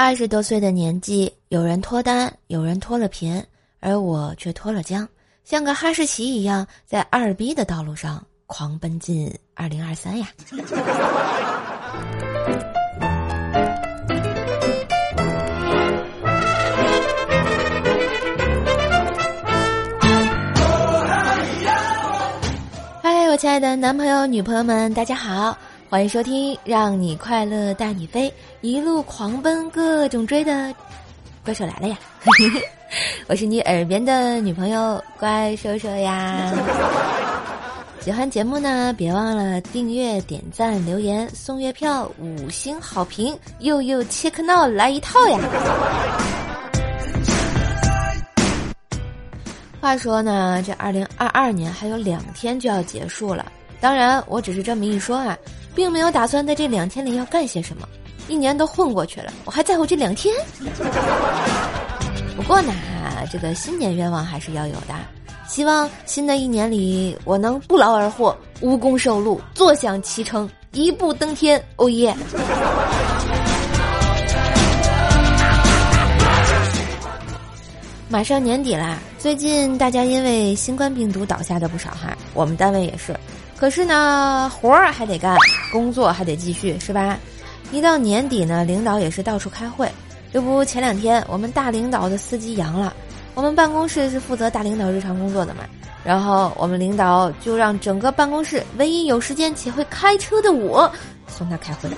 二十多岁的年纪，有人脱单，有人脱了贫，而我却脱了缰，像个哈士奇一样，在二逼的道路上狂奔进二零二三呀！嗨，我亲爱的男朋友、女朋友们，大家好。欢迎收听《让你快乐带你飞》，一路狂奔各种追的怪兽来了呀！我是你耳边的女朋友怪兽兽呀。喜欢节目呢，别忘了订阅、点赞、留言、送月票、五星好评，又又切克闹来一套呀！话说呢，这二零二二年还有两天就要结束了，当然我只是这么一说啊。并没有打算在这两天里要干些什么，一年都混过去了，我还在乎这两天。不过呢，这个新年愿望还是要有的，希望新的一年里我能不劳而获，无功受禄，坐享其成，一步登天。哦耶！马上年底啦，最近大家因为新冠病毒倒下的不少哈，我们单位也是。可是呢，活儿还得干，工作还得继续，是吧？一到年底呢，领导也是到处开会。这不，前两天我们大领导的司机阳了，我们办公室是负责大领导日常工作的嘛。然后我们领导就让整个办公室唯一有时间且会开车的我送他开会。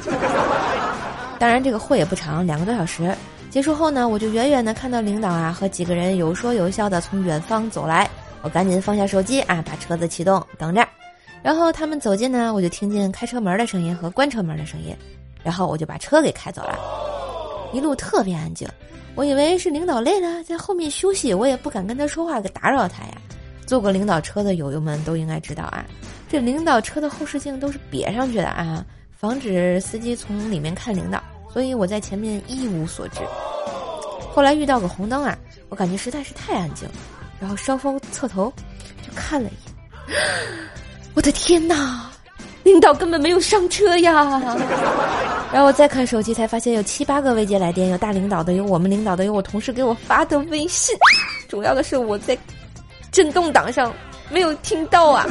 当然，这个会也不长，两个多小时。结束后呢，我就远远的看到领导啊和几个人有说有笑的从远方走来，我赶紧放下手机啊，把车子启动，等着。然后他们走近呢，我就听见开车门的声音和关车门的声音，然后我就把车给开走了，一路特别安静。我以为是领导累了，在后面休息，我也不敢跟他说话，给打扰他呀。坐过领导车的友友们都应该知道啊，这领导车的后视镜都是别上去的啊，防止司机从里面看领导，所以我在前面一无所知。后来遇到个红灯啊，我感觉实在是太安静，然后稍稍侧头就看了一眼。我的天哪，领导根本没有上车呀！然后我再看手机，才发现有七八个未接来电，有大领导的，有我们领导的，有我同事给我发的微信。主要的是我在震动档上没有听到啊。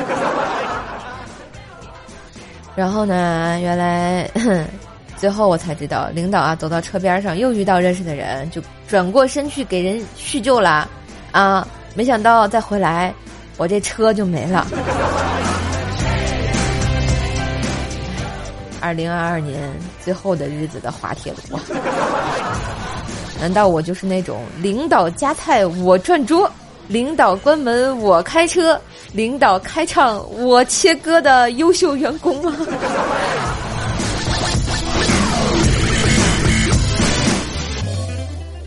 然后呢，原来 最后我才知道，领导啊走到车边上，又遇到认识的人，就转过身去给人叙旧了啊。没想到再回来，我这车就没了。二零二二年最后的日子的滑铁卢，难道我就是那种领导夹菜我转桌，领导关门我开车，领导开唱我切歌的优秀员工吗？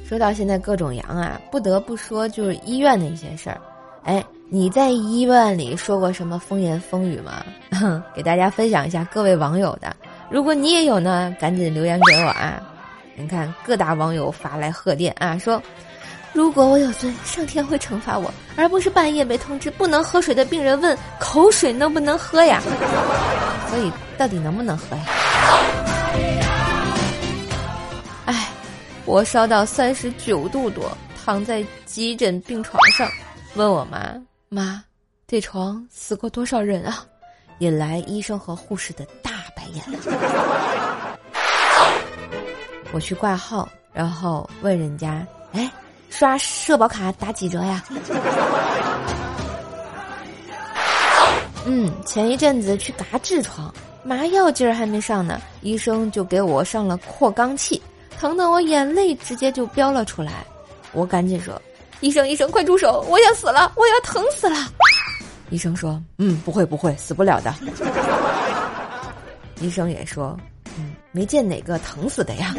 说到现在各种羊啊，不得不说就是医院的一些事儿，哎。你在医院里说过什么风言风语吗？给大家分享一下各位网友的。如果你也有呢，赶紧留言给我啊！你看各大网友发来贺电啊，说如果我有罪，上天会惩罚我，而不是半夜被通知不能喝水的病人问口水能不能喝呀？所以到底能不能喝呀？哎，我烧到三十九度多，躺在急诊病床上，问我妈。妈，这床死过多少人啊？引来医生和护士的大白眼。我去挂号，然后问人家：“哎，刷社保卡打几折呀？” 嗯，前一阵子去嘎痔疮，麻药劲儿还没上呢，医生就给我上了扩肛器，疼得我眼泪直接就飙了出来。我赶紧说。医生，医生，快住手！我要死了，我要疼死了。医生说：“嗯，不会，不会，死不了的。”医生也说：“嗯，没见哪个疼死的呀。”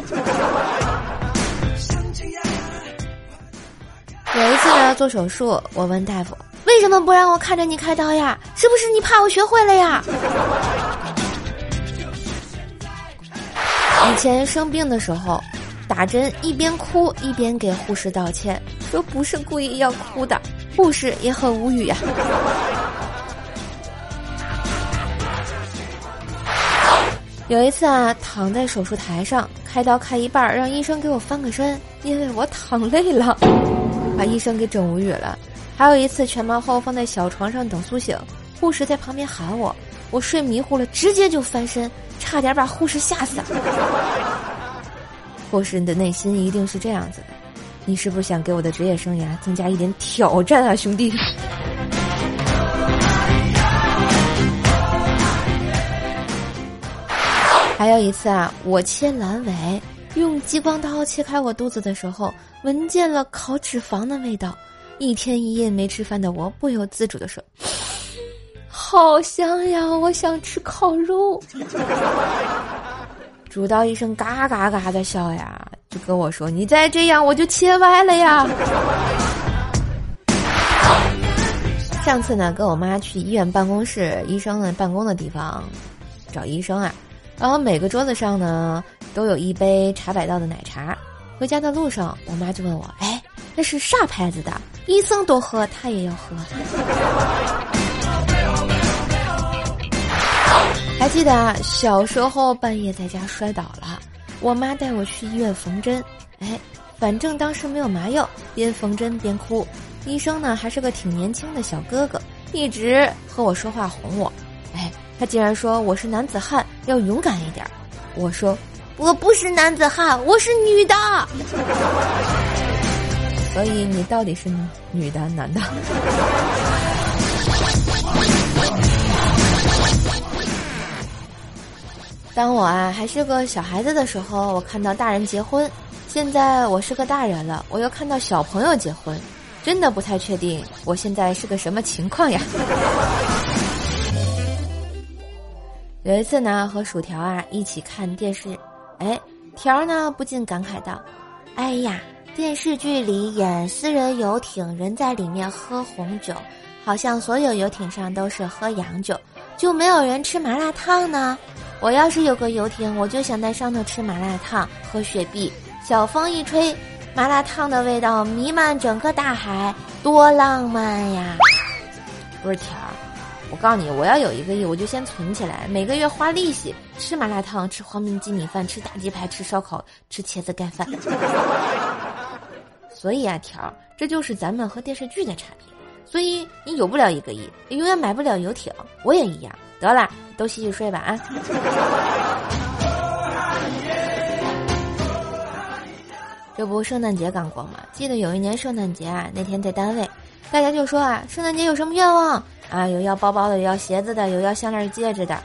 有一次呢，做手术，我问大夫：“为什么不让我看着你开刀呀？是不是你怕我学会了呀？”以前生病的时候。打针一边哭一边给护士道歉，说不是故意要哭的。护士也很无语呀。有一次啊，躺在手术台上，开刀开一半，让医生给我翻个身，因为我躺累了，把医生给整无语了。还有一次全麻后放在小床上等苏醒，护士在旁边喊我，我睡迷糊了，直接就翻身，差点把护士吓死。或是你的内心一定是这样子的，你是不是想给我的职业生涯增加一点挑战啊，兄弟？还有一次啊，我切阑尾，用激光刀切开我肚子的时候，闻见了烤脂肪的味道。一天一夜没吃饭的我，不由自主的说：“好香呀，我想吃烤肉。”主刀医生嘎嘎嘎的笑呀，就跟我说：“你再这样，我就切歪了呀。”上次呢，跟我妈去医院办公室医生的办公的地方找医生啊。然后每个桌子上呢都有一杯茶百道的奶茶。回家的路上，我妈就问我：“哎，那是啥牌子的？医生都喝，他也要喝。”还记得小时候半夜在家摔倒了，我妈带我去医院缝针。哎，反正当时没有麻药，边缝针边哭。医生呢还是个挺年轻的小哥哥，一直和我说话哄我。哎。他竟然说我是男子汉，要勇敢一点。我说我不是男子汉，我是女的。所以你到底是女的男的？当我啊还是个小孩子的时候，我看到大人结婚；现在我是个大人了，我又看到小朋友结婚，真的不太确定我现在是个什么情况呀。有一次呢，和薯条啊一起看电视，哎，条儿呢不禁感慨道：“哎呀，电视剧里演私人游艇，人在里面喝红酒，好像所有游艇上都是喝洋酒，就没有人吃麻辣烫呢。我要是有个游艇，我就想在上头吃麻辣烫，喝雪碧，小风一吹，麻辣烫的味道弥漫整个大海，多浪漫呀！不是条儿。”我告诉你，我要有一个亿，我就先存起来，每个月花利息，吃麻辣烫，吃黄焖鸡米饭，吃大鸡排，吃烧烤，吃茄子盖饭。所以啊，条儿，这就是咱们和电视剧的差别。所以你有不了一个亿，永远买不了游艇。我也一样。得了，都洗洗睡吧啊！这不圣诞节刚过吗？记得有一年圣诞节啊，那天在单位，大家就说啊，圣诞节有什么愿望？啊，有要包包的，有要鞋子的，有要项链戒指的。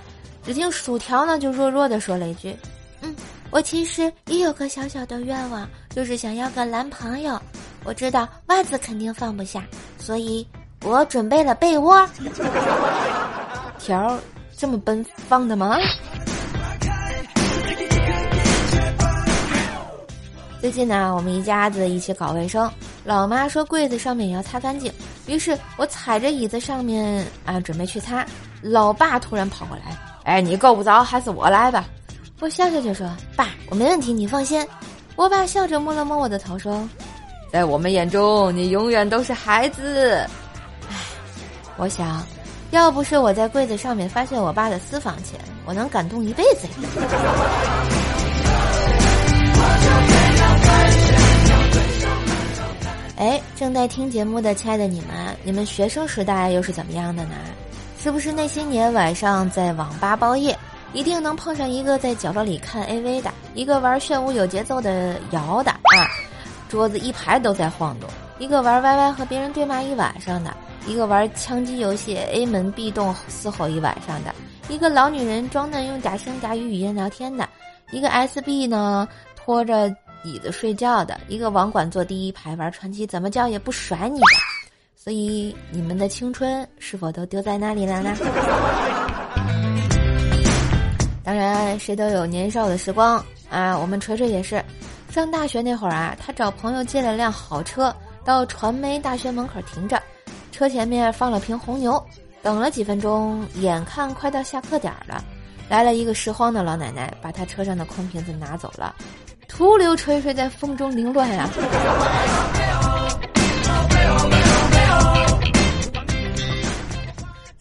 只听薯条呢，就弱弱的说了一句：“嗯，我其实也有个小小的愿望，就是想要个男朋友。我知道袜子肯定放不下，所以我准备了被窝。条这么奔放的吗？最近呢，我们一家子一起搞卫生。”老妈说柜子上面也要擦干净，于是我踩着椅子上面啊准备去擦，老爸突然跑过来，哎，你够不着，还是我来吧。我笑笑就说：“爸，我没问题，你放心。”我爸笑着摸了摸我的头说：“在我们眼中，你永远都是孩子。”唉，我想，要不是我在柜子上面发现我爸的私房钱，我能感动一辈子呀。哎，正在听节目的亲爱的你们，你们学生时代又是怎么样的呢？是不是那些年晚上在网吧包夜，一定能碰上一个在角落里看 AV 的，一个玩炫舞有节奏的摇的啊，桌子一排都在晃动，一个玩 YY 和别人对骂一晚上的，一个玩枪击游戏 A 门 B 洞嘶吼一晚上的，一个老女人装嫩用假声假语语音聊天的，一个 SB 呢拖着。椅子睡觉的一个网管坐第一排玩传奇，怎么叫也不甩你的。所以你们的青春是否都丢在那里了呢？当然，谁都有年少的时光啊。我们锤锤也是，上大学那会儿啊，他找朋友借了辆好车，到传媒大学门口停着，车前面放了瓶红牛，等了几分钟，眼看快到下课点了，来了一个拾荒的老奶奶，把她车上的空瓶子拿走了。徒留锤锤在风中凌乱呀！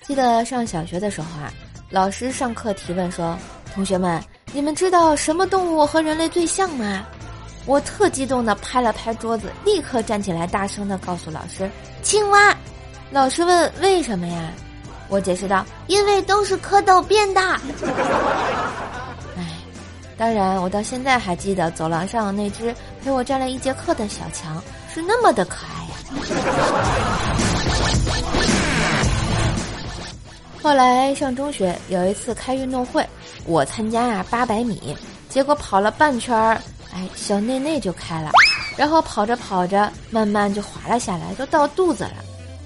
记得上小学的时候啊，老师上课提问说：“同学们，你们知道什么动物和人类最像吗？我特激动的拍了拍桌子，立刻站起来，大声的告诉老师：“青蛙。”老师问：“为什么呀？”我解释道：“因为都是蝌蚪变的。”哎，当然，我到现在还记得走廊上那只陪我站了一节课的小强是那么的可爱呀。后来上中学有一次开运动会，我参加啊八百米，结果跑了半圈儿。哎，小内内就开了，然后跑着跑着，慢慢就滑了下来，都到肚子了。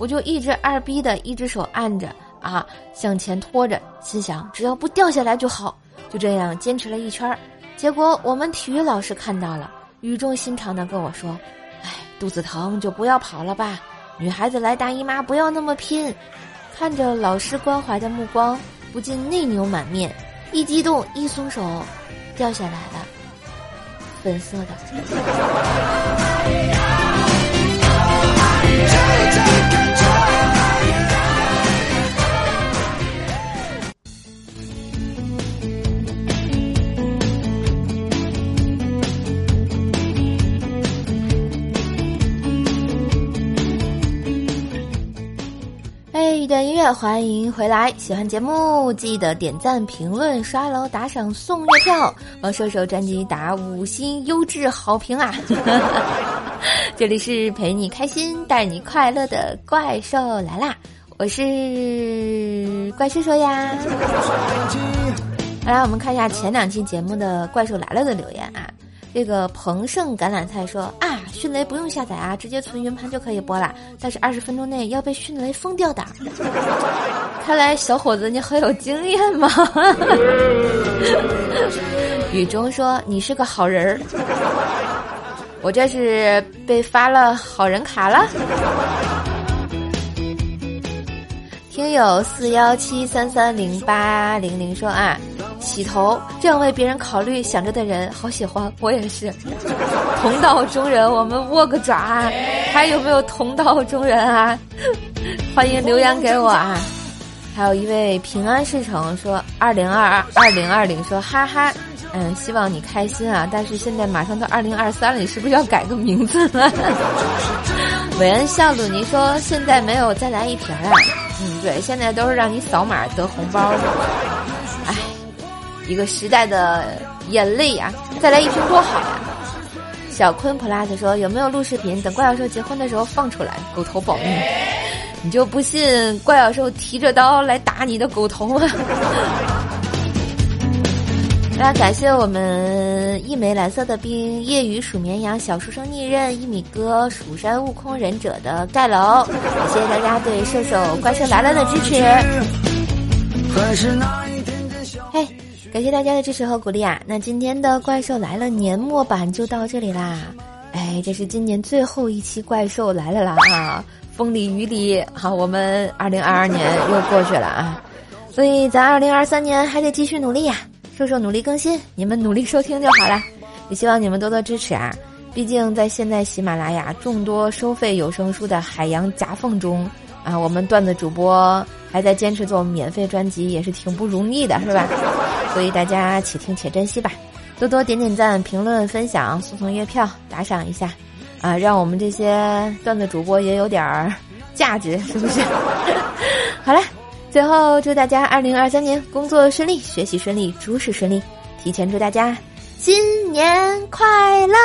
我就一直二逼的一只手按着啊，向前拖着，心想只要不掉下来就好。就这样坚持了一圈儿，结果我们体育老师看到了，语重心长的跟我说：“哎，肚子疼就不要跑了吧，女孩子来大姨妈不要那么拼。”看着老师关怀的目光，不禁内牛满面，一激动一松手，掉下来了。粉色的。乐，欢迎回来！喜欢节目记得点赞、评论、刷楼、打赏、送月票，帮射手专辑打五星优质好评啊！这里是陪你开心、带你快乐的怪兽来啦！我是怪兽兽呀。来，我们看一下前两期节目的怪兽来了的留言啊。这个彭盛橄榄菜说啊，迅雷不用下载啊，直接存云盘就可以播了。但是二十分钟内要被迅雷封掉的。看来小伙子你很有经验嘛。雨中说你是个好人儿，我这是被发了好人卡了。听友四幺七三三零八零零说啊。洗头，这样为别人考虑想着的人，好喜欢我也是。同道中人，我们握个爪。还有没有同道中人啊？欢迎留言给我啊！还有一位平安事成说二零二二二零二零说哈哈，嗯，希望你开心啊！但是现在马上到二零二三了，你是不是要改个名字了？韦恩笑鲁尼说现在没有再来一瓶啊？嗯，对，现在都是让你扫码得红包的。哎。一个时代的眼泪呀，再来一瓶多好呀！小坤 plus 说有没有录视频？等怪小兽结婚的时候放出来，狗头保命。你就不信怪小兽提着刀来打你的狗头吗？大家感谢我们一枚蓝色的冰、夜雨数绵羊、小书生逆刃、一米哥、蜀山悟空忍者的盖楼，感谢大家对射手怪兽来了的支持。嘿。感谢大家的支持和鼓励啊！那今天的怪兽来了年末版就到这里啦。哎，这是今年最后一期怪兽来了啦啊！风里雨里，好，我们二零二二年又过去了啊，所以咱二零二三年还得继续努力呀，兽兽努力更新，你们努力收听就好了。也希望你们多多支持啊！毕竟在现在喜马拉雅众多收费有声书的海洋夹缝中啊，我们段子主播还在坚持做免费专辑，也是挺不容易的，是吧？所以大家且听且珍惜吧，多多点点赞、评论、分享、送送月票、打赏一下，啊，让我们这些段子主播也有点儿价值，是不是？好了，最后祝大家二零二三年工作顺利、学习顺利、诸事顺利，提前祝大家新年快乐！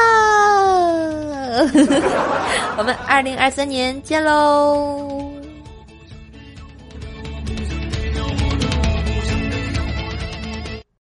我们二零二三年见喽！